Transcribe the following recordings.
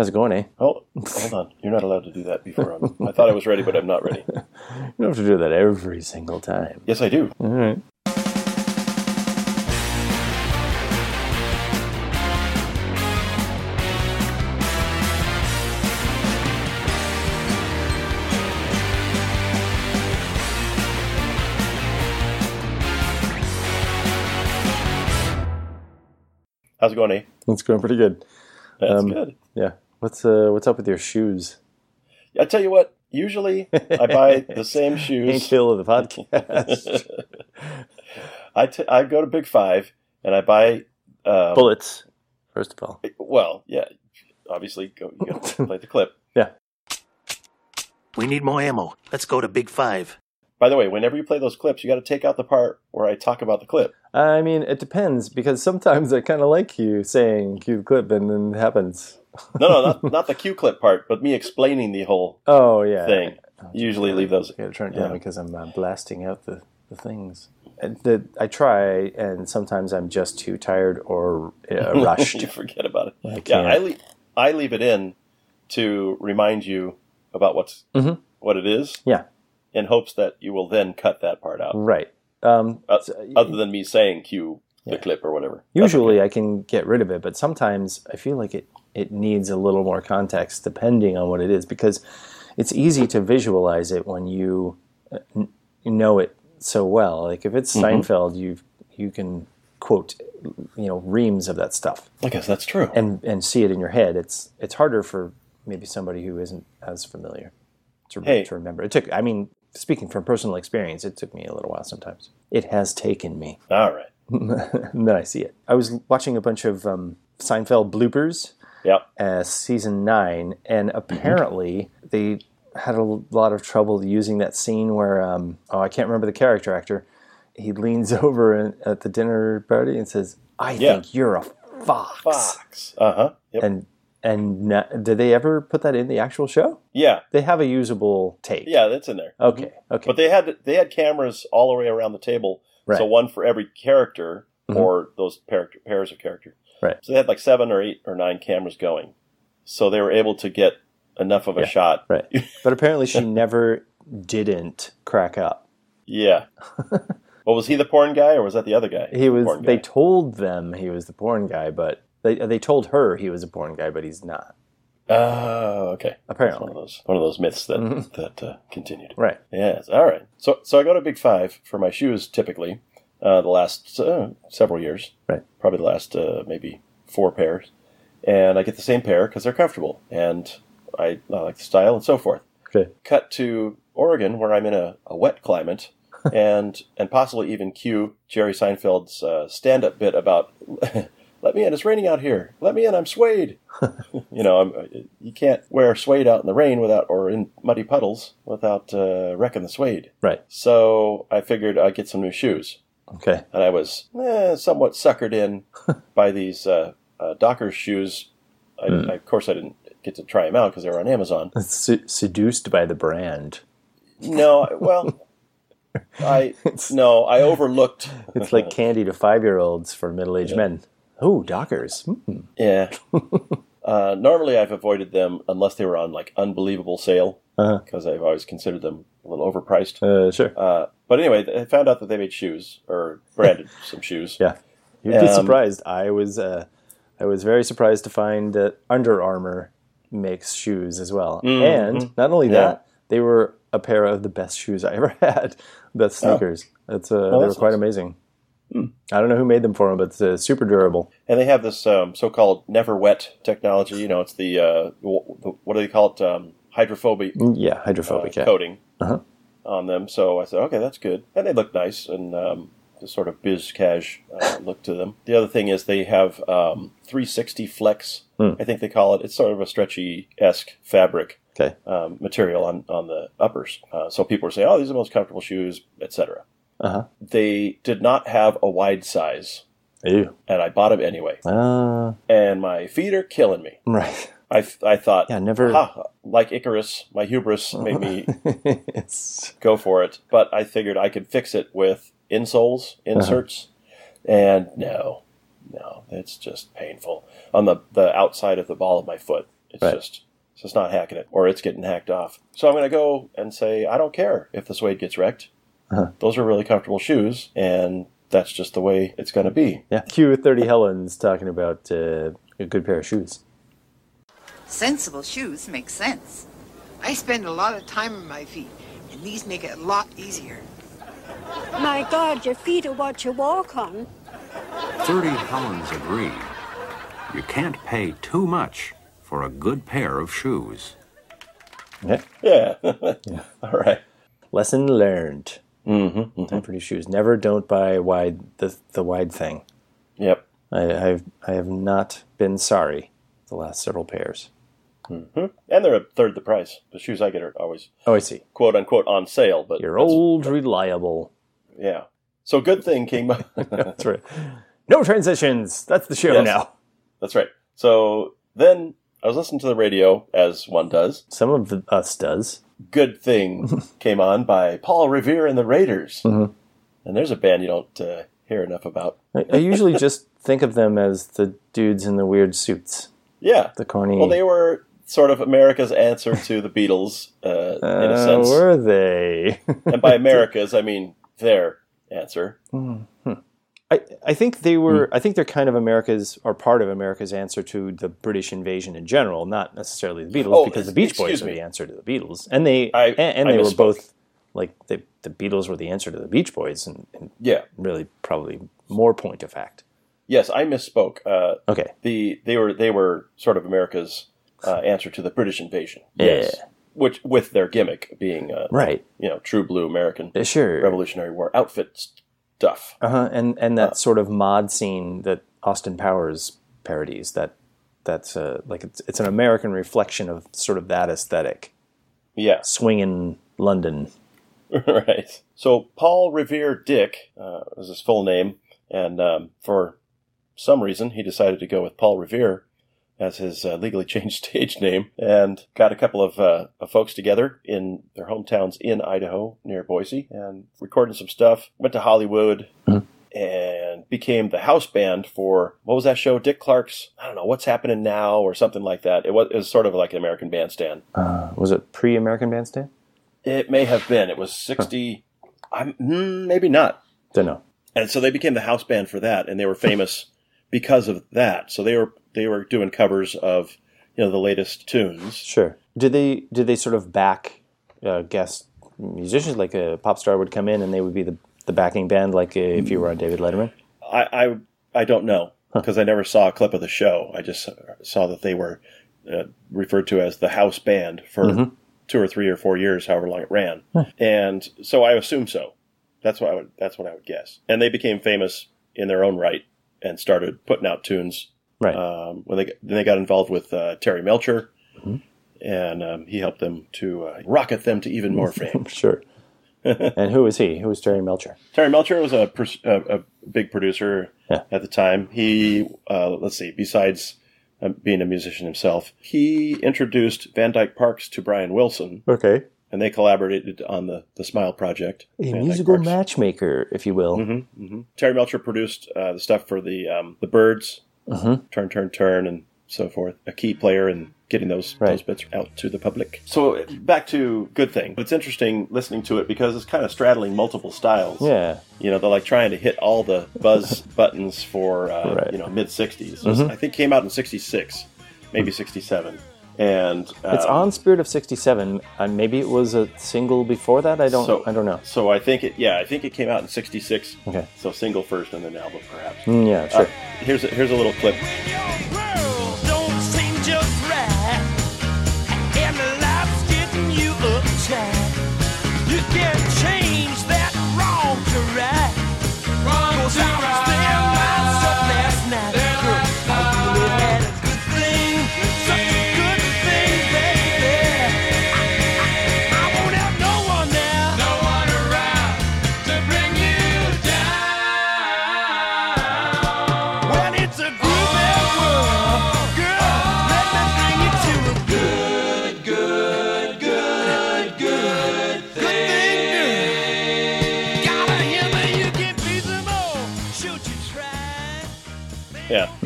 How's it going, eh? Oh, hold on. You're not allowed to do that before I'm. I thought I was ready, but I'm not ready. You don't have to do that every single time. Yes, I do. All right. How's it going, eh? It's going pretty good. That's Um, good. Yeah. What's uh what's up with your shoes? I tell you what. Usually, I buy the same Hank shoes. Hill of the podcast. I, t- I go to Big Five and I buy. Um, Bullets, first of all. Well, yeah. Obviously, go, you got to play the clip. Yeah. We need more ammo. Let's go to Big Five. By the way, whenever you play those clips, you got to take out the part where I talk about the clip. I mean, it depends because sometimes I kind of like you saying cue the clip and then it happens. No, no, not, not the Q clip part, but me explaining the whole Oh, yeah. thing. i Usually leave those. I gotta turn it down Yeah. because I'm uh, blasting out the, the things. And The, I try, and sometimes I'm just too tired or uh, rushed. you forget about it. I yeah, can't. I leave, I leave it in to remind you about what's Mhm. what it is, Yeah, in hopes that you will then cut that part out. right. Um, Uh, so- other than me saying cue the Yeah. clip or whatever. usually I can get rid of it, but sometimes I feel like it, it needs a little more context depending on what it is because it's easy to visualize it when you uh, n- know it so well. Like if it's Seinfeld, you you can quote you know reams of that stuff. I guess that's true. and and see it in your head. It's it's harder for maybe somebody who isn't as familiar to, Hey. to remember. It took. I mean, speaking from personal experience, it took me a little while sometimes. It has taken me, All right. and then I see it. I was watching a bunch of um, Seinfeld bloopers, Yep. uh, season nine, and apparently they had a lot of trouble using that scene where um, oh I can't remember the character actor. He leans over at the dinner party and says, "I Yeah. think you're a fox." Fox. Uh huh. Yep. And and na- did they ever put that in the actual show? yeah. They have a usable tape. Yeah, that's in there. Okay. Okay. But they had they had cameras all the way around the table, Right. so one for every character Mhm. or those par- pairs of characters. Right. So they had like seven or eight or nine cameras going, so they were able to get enough of a Yeah. shot. right. But apparently, she never didn't crack up. Yeah. well, was he the porn guy or was that the other guy? He was. Porn They guy? told them he was the porn guy, but they they told her he was a porn guy, but he's not. Oh, okay. That's one Apparently. of those one of those myths that Mhm. that uh, continued. Right. Yes. All right. So so I go to Big Five for my shoes typically. Uh, the last uh, several years, Right. Probably the last uh, maybe four pairs, and I get the same pair because they're comfortable and I, I like the style and so forth. Okay. Cut to Oregon where I'm in a, a wet climate, and and possibly even cue Jerry Seinfeld's uh, stand-up bit about. Let me in. It's raining out here. Let me in. I'm suede. you know, I'm, you can't wear suede out in the rain without, or in muddy puddles without uh, wrecking the suede. Right. So I figured I'd get some new shoes, Okay. and I was eh, somewhat suckered in by these uh, uh, Dockers shoes. I, I, of course, I didn't get to try them out because they were on Amazon. Se- seduced by the brand. No, well, I no, I overlooked. It's like candy to five year olds for middle aged men. Oh, Dockers. Hmm. Yeah. uh, normally, I've avoided them unless they were on like unbelievable sale Uh-huh. because I've always considered them a little overpriced. Uh, sure. Uh, but anyway, I found out that they made shoes or branded some shoes. Yeah, you'd be Um, surprised. I was uh, I was very surprised to find that Under Armour makes shoes as well, Mhm. and not only Yeah. that, they were a pair of the best shoes I ever had. Best sneakers. That's uh, they were Oh. quite nice. Hmm. Amazing. I don't know who made them for them, but it's uh, super durable. And they have this um, so-called never wet technology. You know, it's the, uh, w- the what do they call it? Um, hydrophobic Mm, Yeah, uh, hydrophobic. yeah. coating Uh-huh. on them. So I said, okay, that's good. And they look nice and um, the sort of biz cash uh, look to them. The other thing is they have um, 360 flex. Hmm. I think they call it. It's sort of a stretchy esque fabric Okay. um, material on on the uppers. Uh, so people are saying, oh, these are the most comfortable shoes, etc. Uh huh. They did not have a wide size, Ew. and I bought them anyway. Uh, And my feet are killing me. right. I, I thought, Yeah, never. ha, like Icarus, my hubris made me go for it. But I figured I could fix it with insoles, Uh-huh. inserts, and no, no, it's just painful on the the outside of the ball of my foot. It's Right. just it's just not hacking it, or it's getting hacked off. So I'm going to go and say I don't care if the suede gets wrecked. Uh-huh. Those are really comfortable shoes, and that's just the way it's going to be. Yeah. Q30 Helen's talking about uh, a good pair of shoes. Sensible shoes make sense. I spend a lot of time on my feet, and these make it a lot easier. My God, your feet are what you walk on. 30 Helens agree. You can't pay too much for a good pair of shoes. Yeah. Yeah. All right. Lesson learned. Mm-hmm, Time for new shoes. Never don't buy wide the the wide thing. Yep. I, I've I have not been sorry the last several pairs. Mm-hmm. And they're a third the price. The shoes I get are always Oh, I see. quote unquote on sale, but You're old, reliable. Yeah. So good thing came. That's right. No transitions. That's the show Yes. now. That's right. So then I was listening to the radio, as one does. Some of the, us does. Good Thing came on by Paul Revere and the Raiders. Mhm. And there's a band you don't uh, hear enough about. I, I usually just think of them as the dudes in the weird suits, Yeah. the corny. Well, they were sort of America's answer to the Beatles, uh, in a Uh, sense. were they? and by America's, I mean their answer. I, I think they were. Hmm. I think they're kind of America's or part of America's answer to the British invasion in general, not necessarily the Beatles, Oh, because the Beach Boys excuse are the answer to the Beatles, and they I- and, and I they were both like they, the Beatles were the answer to the Beach Boys, and, and Yeah. really probably more point of fact. Yes, I misspoke. Uh, Okay, the they were they were sort of America's uh, answer to the British invasion. Yeah. Which with their gimmick being uh, right, you know true blue American Uh, sure, Revolutionary War outfit stuff. uh-huh. and and that sort of mod scene that Austin Powers parodies. That that's uh, like it's it's an American reflection of sort of that aesthetic, Yeah, swinging London. right. So Paul Revere Dick uh, was his full name, and um, for some reason he decided to go with Paul Revere as his uh, legally changed stage name, and got a couple of, uh, of folks together in their hometowns in Idaho near Boise, and recorded some stuff. Went to Hollywood. And became the house band for what was that show? Dick Clark's I don't know what's happening now or something like that. It was, it was sort of like an American Bandstand. Uh, was it pre-American Bandstand? It may have been. It was sixty. I'm mm, maybe not. Don't know. And so they became the house band for that, and they were famous because of that. So they were they were doing covers of you know the latest tunes. Sure. Did they did they sort of back uh, guest musicians like a pop star would come in and they would be the, the backing band like uh, if you were on David Letterman? I I, I don't know because I never saw a clip of the show. I just saw that they were uh, referred to as the house band for two or three or four years, however long it ran. And so I assume so. That's what I would. That's what I would guess. And they became famous in their own right and started putting out tunes Right. um, when they then they got involved with uh, Terry Melcher, and um, he helped them to uh, rocket them to even more fame. sure. and who was he? Who was Terry Melcher? Terry Melcher was a, a, a big producer Yeah. at the time. He uh, let's see, besides uh, being a musician himself, he introduced Van Dyke Parks to Brian Wilson, Okay. and they collaborated on the the Smile project. A Van musical matchmaker, if you will. hmm Terry Melcher produced uh, the stuff for the um, the Byrds, Mhm. Turn Turn Turn, and so forth. A key player in getting those Right. those bits out to the public. So back to Good Thing. It's interesting listening to it because it's kind of straddling multiple styles. Yeah. You know, they're like trying to hit all the buzz buttons for uh, Right. you know mid '60s. I think it came out in '66, maybe '67, and um, It's on Spirit of '67, and maybe it was a single before that. I don't. So I don't know. So I think it. Yeah, I think it came out in '66. Okay. So single first, and then album perhaps. Mm, yeah, sure. Uh, here's a, here's a little clip.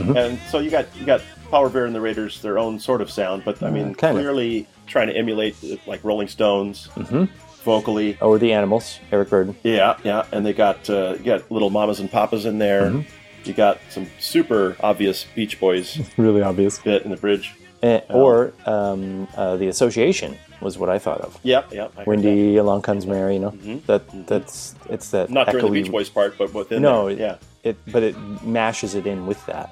Be some more. Should you try? Yeah, and so you got you got Paul Revere and the Raiders their own sort of sound, but I mean, kind of. clearly trying to emulate uh, like Rolling Stones vocally. Oh, or the Animals, Eric Burdon. Yeah, yeah, and they got uh, you got little mamas and papas in there. Mm-hmm. You got some super obvious Beach Boys Really obvious. bit in the bridge. Eh, or um, uh, the Association was what I thought of. Yep, yep. I Windy, Along Comes Mary. You know that that's it's that. Not during the Beach Boys part, but within. No, there. yeah, it but it mashes it in with that.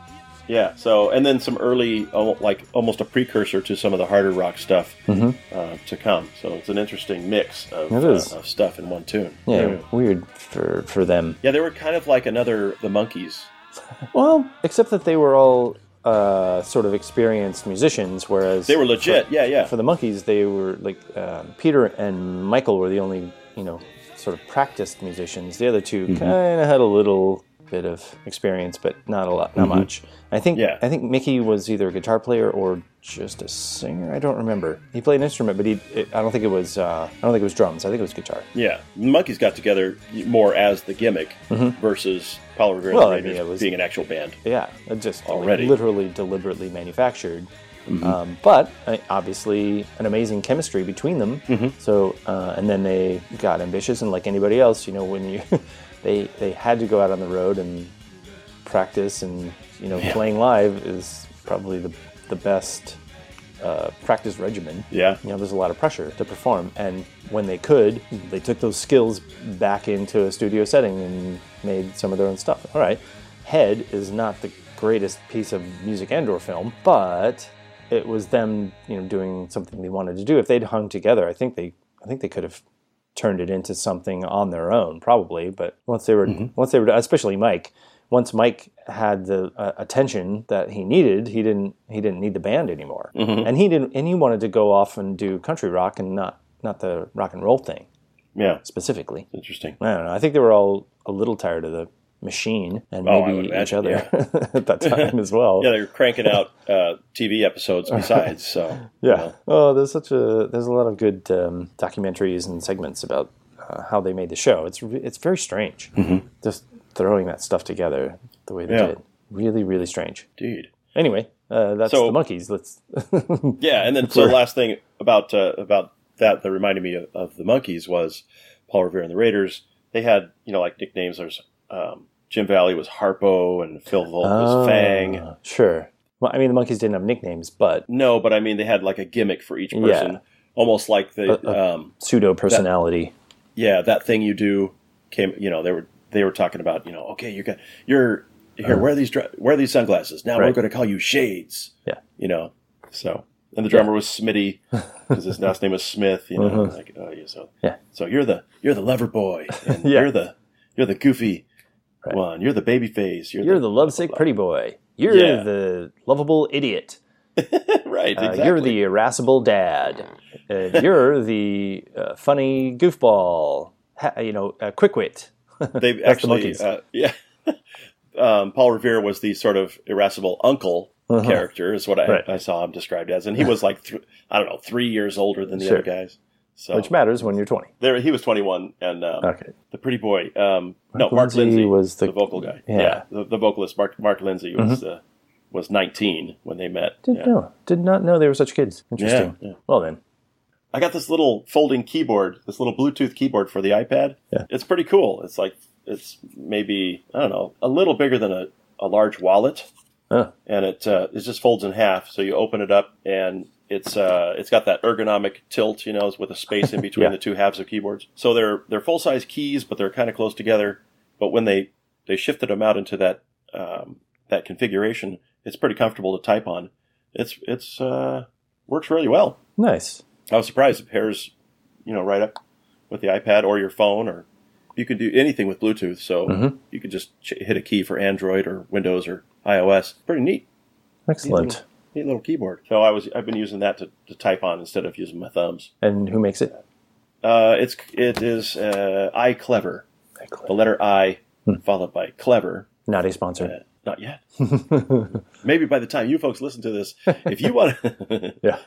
Yeah. So, and then some early, like almost a precursor to some of the harder rock stuff uh, to come. So it's an interesting mix of, Mm-hmm. Uh, of stuff in one tune. Yeah, weird for for them. Yeah, they were kind of like another the Monkees. Well, except that they were all uh, sort of experienced musicians, whereas They were legit. yeah, yeah. for the Monkees they were like um, Peter and Michael were the only you know sort of practiced musicians. The other 2 Mm-hmm. kind of had a little bit of experience, but not a lot, not much. I think Mm-hmm. Yeah. I think Mickey was either a guitar player or just a singer. I don't remember. He played an instrument, but he it, I don't think it was uh, I don't think it was drums. I think it was guitar. Yeah, the Monkees got together more as the gimmick versus Power Rangers Mm-hmm. Well, I mean, was- being an actual band. Yeah, just Already. literally deliberately manufactured. Mm-hmm. Um, but uh, obviously, an amazing chemistry between them. Mm-hmm. So, uh, and then they got ambitious, and like anybody else, you know, when you they they had to go out on the road and practice, and you know, playing live is probably the the best uh, practice regimen. Yeah. You know, there's a lot of pressure to perform, and when they could, they took those skills back into a studio setting and made some of their own stuff. All right, Head is not the greatest piece of music and/or film, but it was them, you know, doing something they wanted to do. If they'd hung together, I think they, I think they could have turned it into something on their own, probably. But once they were, once they were, especially Mike. Once Mike had the uh, attention that he needed, he didn't. He didn't need the band anymore, and he didn't. And he wanted to go off and do country rock and not not the rock and roll thing Yeah, specifically. interesting. I don't know. I think they were all a little tired of the machine and Oh, maybe each other at that time as well. Yeah, they're cranking out uh, TV episodes besides. So you Yeah. know. Oh, there's such a there's a lot of good um, documentaries and segments about uh, how they made the show. It's it's very strange. Just throwing that stuff together the way they Mm-hmm. Yeah. did. Really, really strange. indeed. Anyway, uh, that's So- the Monkees. Let's. Yeah, and then so the last thing about uh, about that that reminded me of, of the Monkees was Paul Revere and the Raiders. They had you know like nicknames. There's um, Jim Valley was Harpo and Phil Volk was Fang. Uh, sure. Well, I mean, the Monkees didn't have nicknames, but No, but I mean they had like a gimmick for each person, Yeah. almost like the Uh, um, pseudo personality. yeah that thing you do came. You know they were they were talking about you know okay you got you're here wear these wear these sunglasses now we're Uh-huh. Going to call you Shades. Yeah. you know so. And the drummer was Smitty because his last name was Smith. You know, like oh yeah, so. Yeah. So you're the you're the lover boy, and Yeah. you're the you're the goofy Right. one. You're the baby face. You're, You're the lovesick pretty boy. You're Yeah. the lovable idiot. right. Uh, Exactly. You're the irascible dad. Uh, you're the uh, funny goofball. Ha- you know, uh, quickwit. They the actually, Monkees. uh, yeah. um, Paul Revere was the sort of irascible uncle character, is what I, Uh-huh. Right. I saw him described as, and he was like, th- I don't know, three years older than the Sure. other guys. So Which matters when you're 20. there, he was 21, and um, Okay. the pretty boy. Um, no, Mark Lindsay was the- vocal guy. yeah. Mm-hmm. the, the vocalist Mark Mark Lindsay was uh, was 19 when they met. Didn't Yeah. know. Did not know they were such kids. Interesting. Yeah, yeah. Well then, I got this little folding keyboard, this little Bluetooth keyboard for the iPad. Yeah. It's pretty cool. It's like it's maybe I don't know a little bigger than a, a large wallet, Huh. and it uh, it just folds in half. So you open it up, and it's uh, it's got that ergonomic tilt, you know, with a space in between Yeah. the two halves of keyboards. So they're they're full size keys, but they're kind of close together. But when they they shifted them out into that um, that configuration, it's pretty comfortable to type on. It's it's uh, works really well. nice. I was surprised it pairs, you know, right up with the iPad or your phone, or you can do anything with Bluetooth. So Mm-hmm. you could just ch- hit a key for Android or Windows or iOS. Pretty neat, Excellent. Neat little keyboard. So I was I've been using that to, to type on instead of using my thumbs. And who makes it? Uh, it's it is uh, iClever. the letter I Hmm. followed by clever. Not a sponsor. Uh, not yet. Maybe by the time you folks listen to this, if you want, yeah.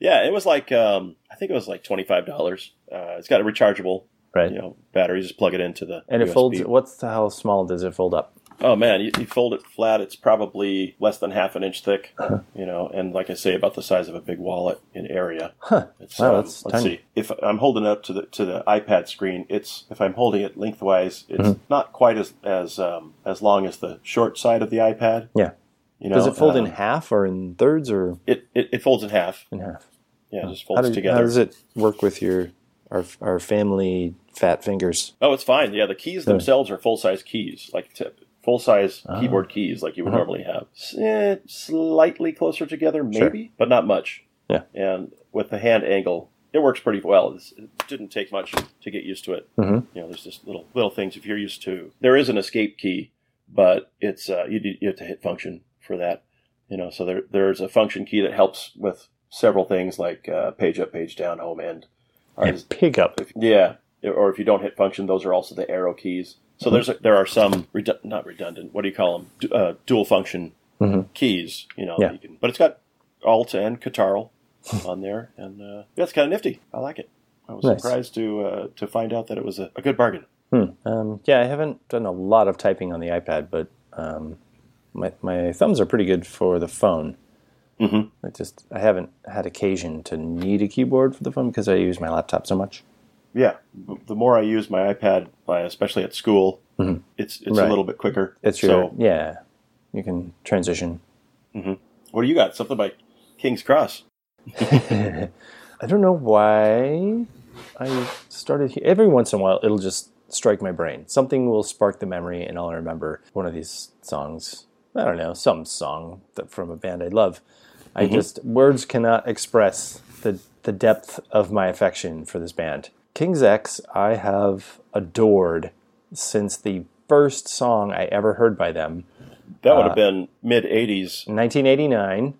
yeah, it was like um, I think it was like twenty five dollars. Uh, it's got a rechargeable Right. you know battery. You just plug it into the and it USB. folds. What's the, how small does it fold up? Oh man, you, you fold it flat, it's probably less than half an inch thick, you know, and like I say, about the size of a big wallet in area. Huh. It's, Wow, um, that's let's tiny. see. If I'm holding it up to the to the iPad screen, it's if I'm holding it lengthwise, it's Mm-hmm. not quite as as um, as long as the short side of the iPad. Yeah. You know, Does it fold in um, half or in thirds or It, it it folds in half. in half? Yeah, it just How, folds do- together. how does it work with your our, our family fat fingers? Oh, it's fine. Yeah, the keys themselves are full size keys, like t- full size Ah. keyboard keys, like you Uh-huh. would normally have. S- eh, slightly closer together, Sure. maybe, but not much. Yeah. And with the hand angle, it works pretty well. It's, it didn't take much to get used to it. Mhm. You know, there's just little little things if you're used to. There is an escape key, but it's uh, you, you have to hit function for that. You know, so there there's a function key that helps with several things like uh, page up, page down, home end. And pig up. yeah, or if you don't hit function, those are also the arrow keys. So there's a, there are some redu- not redundant. What do you call them? Du- uh, dual function Mhm. keys. You know, Yeah. you can, but it's got Alt and Catarl on there, and uh, yeah, it's kind of nifty. I like it. I was Nice. surprised to uh, to find out that it was a, a good bargain. Hmm. Um, yeah, I haven't done a lot of typing on the iPad, but um, my my thumbs are pretty good for the phone. Mm-hmm. I just I haven't had occasion to need a keyboard for the phone because I use my laptop so much. Yeah, the more I use my iPad, uh, especially at school, mm-hmm. it's it's Right. a little bit quicker. It's your so. yeah. You can transition. Mm-hmm. What do you got? Something by King's Cross. I don't know why I started here. Every once in a while, it'll just strike my brain. Something will spark the memory, and I'll remember one of these songs. I don't know, some song that from a band I love. I mm-hmm. just words cannot express the the depth of my affection for this band. King's X, I have adored since the first song I ever heard by them, That Uh, would have been mid '80s. 1989,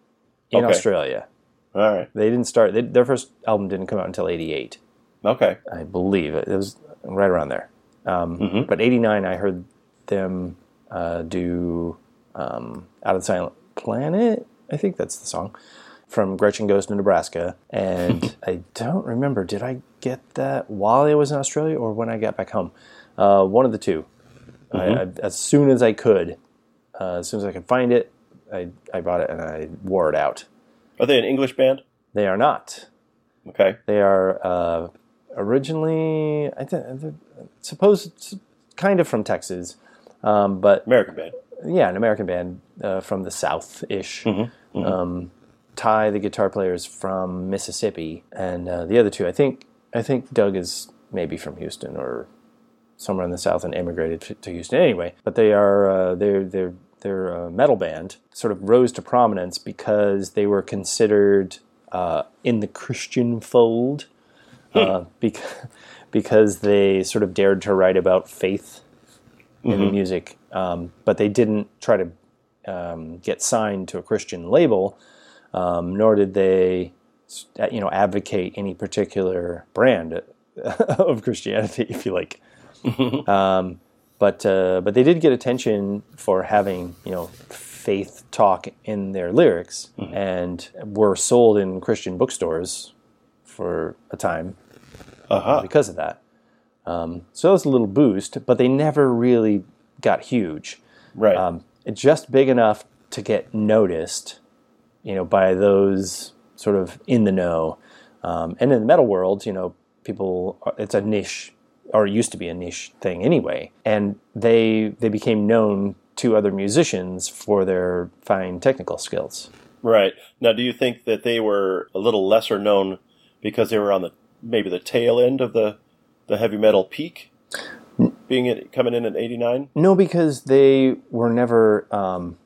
in Okay. Australia. All right. They didn't start. They, their first album didn't come out until '88. Okay. I believe it was right around there. Um, But '89, I heard them uh, do um, "Out of the Silent Planet." I think that's the song from Gretchen Goes to Nebraska, and I don't remember. Did I get that while I was in Australia or when I got back home? Uh, one of the 2 I, I, as soon as I could, uh, as soon as I could find it, I, I bought it and I wore it out. Are they an English band? They are not. Okay. They are uh, originally, I think, supposed kind of from Texas, um, but American band. yeah, an American band uh, from the South ish. Um, Ty, the guitar player, is from Mississippi, and uh, the other two, I think, I think Doug is maybe from Houston or somewhere in the South and immigrated to- to Houston anyway. But they are uh, they're they're they're a metal band. Sort of rose to prominence because they were considered uh, in the Christian fold uh, because because they sort of dared to write about faith in the music, um, but they didn't try to um, get signed to a Christian label, um, nor did they, you know, advocate any particular brand of Christianity, if you like. um, but uh, but they did get attention for having you know faith talk in their lyrics, and were sold in Christian bookstores for a time Uh huh. because of that. Um, so that was a little boost, but they never really got huge. Right. Um, just big enough to get noticed, you know, by those sort of in the know. Um, and in the metal world, you know, people, it's a niche, or it used to be a niche thing anyway. And they they became known to other musicians for their fine technical skills. right. Now, do you think that they were a little lesser known because they were on the maybe the tail end of the the heavy metal peak, being it coming in at '89? No, because they were never um,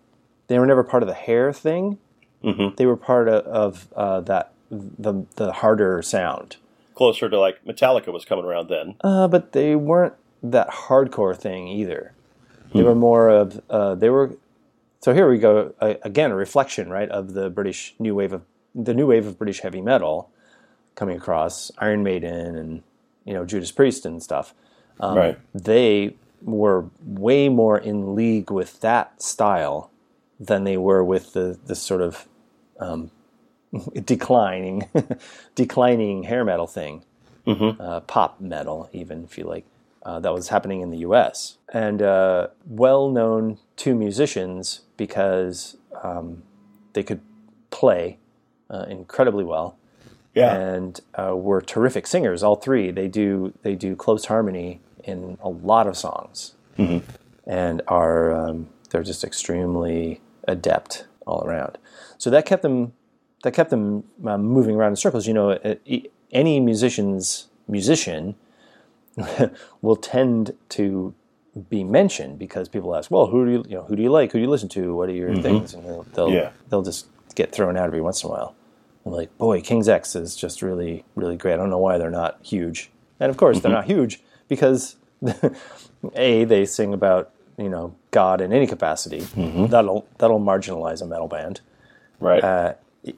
they were never part of the hair thing. Mhm. They were part of, of uh, that the the harder sound, Closer to like Metallica was coming around then. uh, but they weren't that hardcore thing either. They were more of uh, they were. So here we go uh, again, a reflection, right, of the British new wave of the new wave of British heavy metal coming across Iron Maiden and you know Judas Priest and stuff. Um, right. they were way more in league with that style than they were with the the sort of um, declining declining hair metal thing, uh, pop metal, even if you like. uh, that was happening in the U.S. and uh, well known two musicians because um, they could play uh, incredibly well Yeah. and uh, were terrific singers. All three they do they do close harmony in a lot of songs, and are um, they're just extremely adept all around. So that kept them that kept them uh, moving around in circles. You know, any musician's musician will tend to be mentioned because people ask, "Well, who do you, you know who do you like? Who do you listen to? What are your things?" And they'll they'll, Yeah. they'll just get thrown out every once in a while. I'm like, "Boy, King's X is just really really great. I don't know why they're not huge." And of course, they're not huge because a they sing about you know God in any capacity. That'll that'll marginalize a metal band. right. Uh,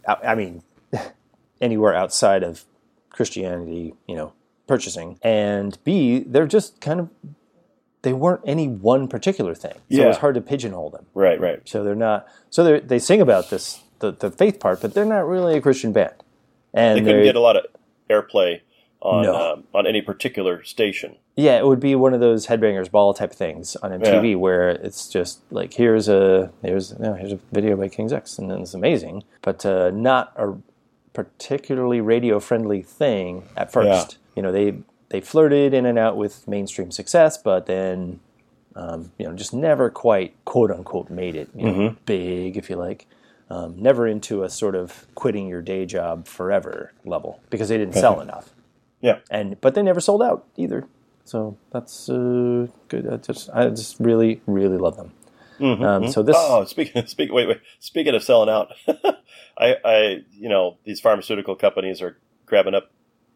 I, I mean, anywhere outside of Christianity, you know, purchasing. And B, they're just kind of they weren't any one particular thing, so Yeah. it was hard to pigeonhole them. right. Right. So they're not. So they they sing about this the, the faith part, but they're not really a Christian band. And They couldn't get a lot of airplay on No. um, on any particular station. Yeah, it would be one of those headbangers ball type things on MTV Yeah. where it's just like here's a here's you know, here's a video by King's X and it's amazing, but uh, not a particularly radio friendly thing at first. You know, they they flirted in and out with mainstream success, but then um, you know just never quite quote unquote made it you know, big, if you like. Um, never into a sort of quitting your day job forever level because they didn't sell enough Yeah. and but they never sold out either. So that's uh, good. I just I just really really love them. Um, so this Oh, speaking speaking wait wait speaking of selling out, I I you know these pharmaceutical companies are grabbing up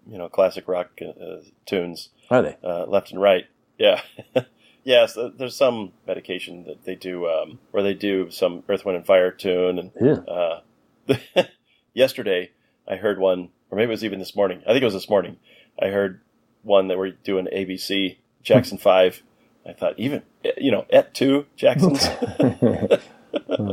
you know classic rock uh, tunes are they? uh, left and right. Yeah. yes, th- there's some medication that they do um, where they do some Earth, Wind, and Fire tune. And Yeah. uh, yesterday, I heard one, or maybe it was even this morning. I think it was this morning. I heard one that were doing ABC Jackson Five. I thought even you know at two Jacksons. Well,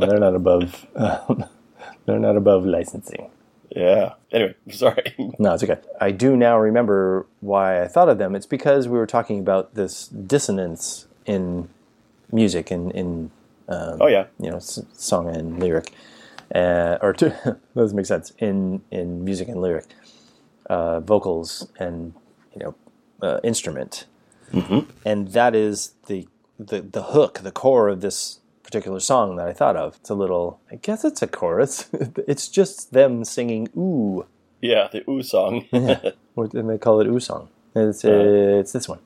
they're not above. Um, they're not above licensing. yeah. Anyway, sorry. No, it's okay. I do now remember why I thought of them. It's because we were talking about this dissonance in music and in oh yeah. you know s- song and lyric, uh, or to, doesn't make sense in in music and lyric, uh, vocals and you know uh, instrument, and that is the, the the hook, the core of this particular song that I thought of. It's a little, I guess it's a chorus. it's just them singing ooh, Yeah, the ooh song. or- and they call it ooh song. It's uh, it's this one.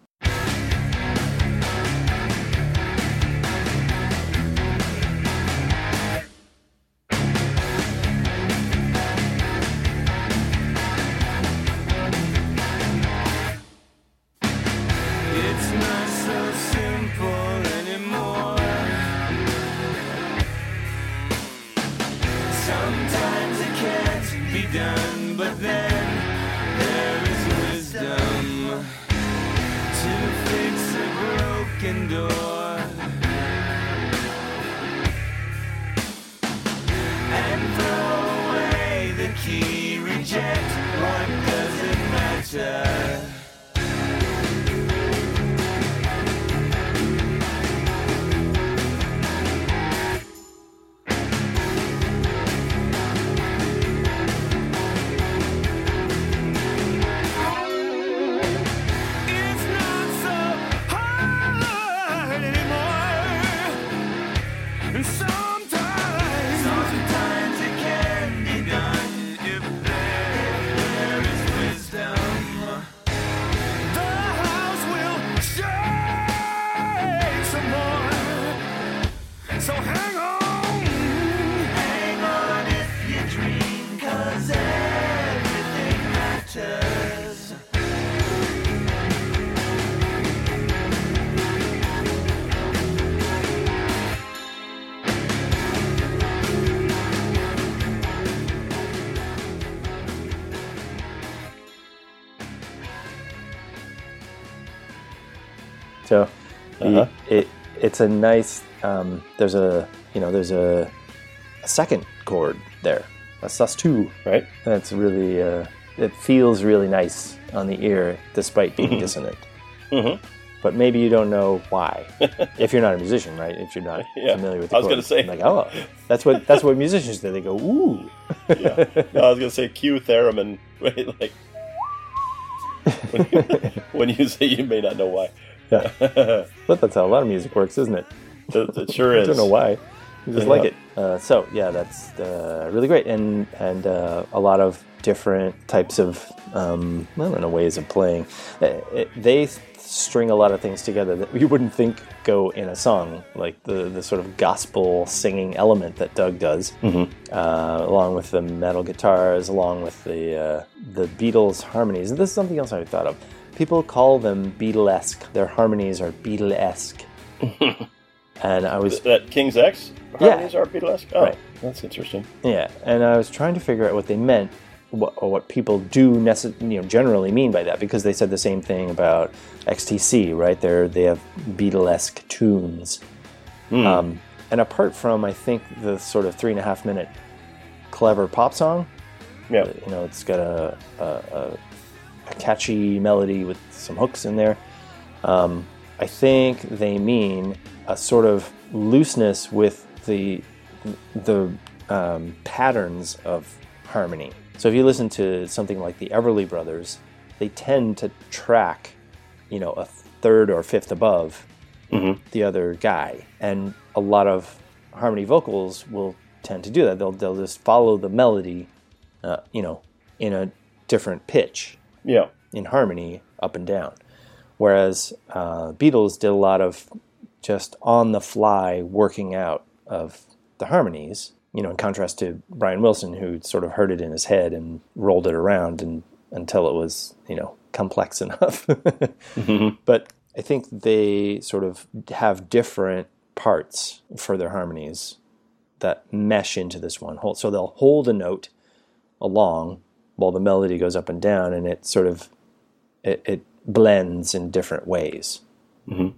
So Uh-huh. it it's a nice. Um, there's a you know there's a, a second chord there, a sus two. right. That's really uh, it feels really nice on the ear despite being dissonant. Mhm. but maybe you don't know why. if you're not a musician, right? If you're not Yeah. familiar with the I was gonna chords. say. like, oh, that's what that's what musicians do. They go, ooh. yeah. No, I was gonna say cue theremin. Right, like when you, when you say you may not know why. Yeah. But that's how a lot of music works, isn't it? It, it sure I don't know why. You just Yeah. like it. Uh, so yeah, that's uh, really great, and and uh, a lot of different types of um, I don't know ways of playing. Uh, it- they string a lot of things together that you wouldn't think go in a song, like the the sort of gospel singing element that Doug does, uh, along with the metal guitars, along with the uh, the Beatles harmonies. And this is something else I thought of. People call them Beatlesque. Their harmonies are Beatlesque. and I was That King's X Yeah. harmonies are Beatlesque? Oh, Right. that's interesting. Yeah, and I was trying to figure out what they meant, what, or what people do necess- you know generally mean by that, because they said the same thing about XTC, right? They they have Beatlesque tunes, um, and apart from I think the sort of three and a half minute clever pop song, Yeah. you know, it's got a a, a, a catchy melody with some hooks in there. Um, I think they mean a sort of looseness with the the um, patterns of harmony. So if you listen to something like the Everly Brothers, they tend to track, you know, a third or fifth above the other guy, and a lot of harmony vocals will tend to do that. They'll they'll just follow the melody, uh, you know, in a different pitch Yeah. in harmony up and down. Whereas uh, Beatles did a lot of just on the fly working out of the harmonies, you know, in contrast to Brian Wilson, who sort of heard it in his head and rolled it around and, until it was, you know, complex enough. But I think they sort of have different parts for their harmonies that mesh into this one whole. So they'll hold a note along while the melody goes up and down, and it sort of it, it blends in different ways,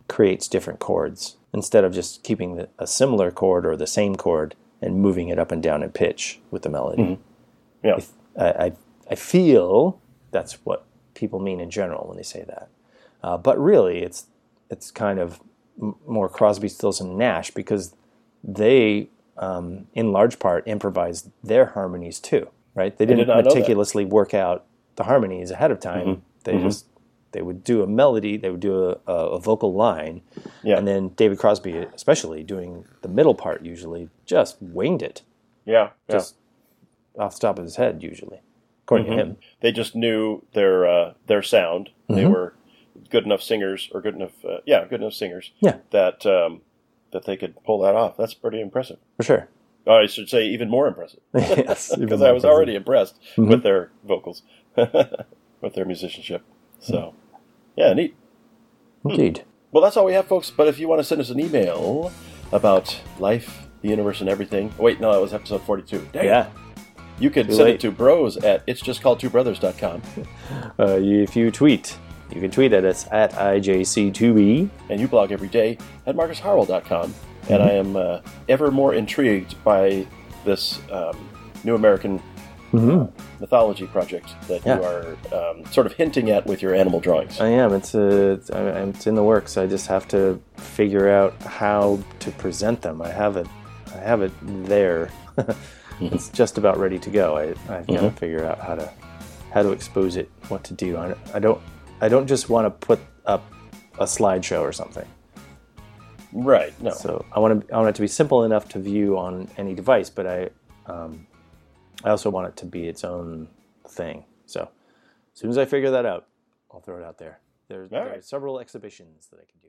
creates different chords instead of just keeping the, a similar chord or the same chord and moving it up and down in pitch with the melody. Yeah. I, I, I feel that's what people mean in general when they say that. Uh, but really, it's it's kind of m- more Crosby, Stills, and Nash because they, um, in large part, improvised their harmonies too. Right? They did didn't that. meticulously work out the harmonies ahead of time. Mm-hmm. They just they would do a melody, they would do a, a, a vocal line, Yeah. and then David Crosby, especially doing the middle part, usually just winged it, Yeah. yeah. just off the top of his head, usually, according Mm-hmm. to him. they just knew their uh, their sound. They Mm-hmm. were good enough singers, or good enough, uh, yeah, good enough singers. Yeah. that um, that they could pull that off. That's pretty impressive. For sure. Or I should say, even more impressive, yes, because I was impressive. already impressed Mm-hmm. with their vocals, with their musicianship. So, yeah, neat. Indeed. Well, that's all we have, folks. But if you want to send us an email about life, the universe, and everything. Wait, no, that was episode forty-two. Dang. Yeah. You could Too send late. it to bros at it's just called two brothers.com. Uh, if you tweet, you can tweet at us at IJC2B. and you blog every day at marcusharwell.com. And I am uh, ever more intrigued by this um, new American uh, mythology project that Yeah. you are um, sort of hinting at with your animal drawings. I am. It's uh, it's, I- it's in the works. I just have to figure out how to present them. I have it. I have it there. it's just about ready to go. I, I've got to figure out how to how to expose it, what to do. I, I don't. I don't just want to put up a slideshow or something. Right. No. So I want to I want it to be simple enough to view on any device, but I um, I also want it to be its own thing. So as soon as I figure that out, I'll throw it out there. There's, there are several exhibitions that I can do.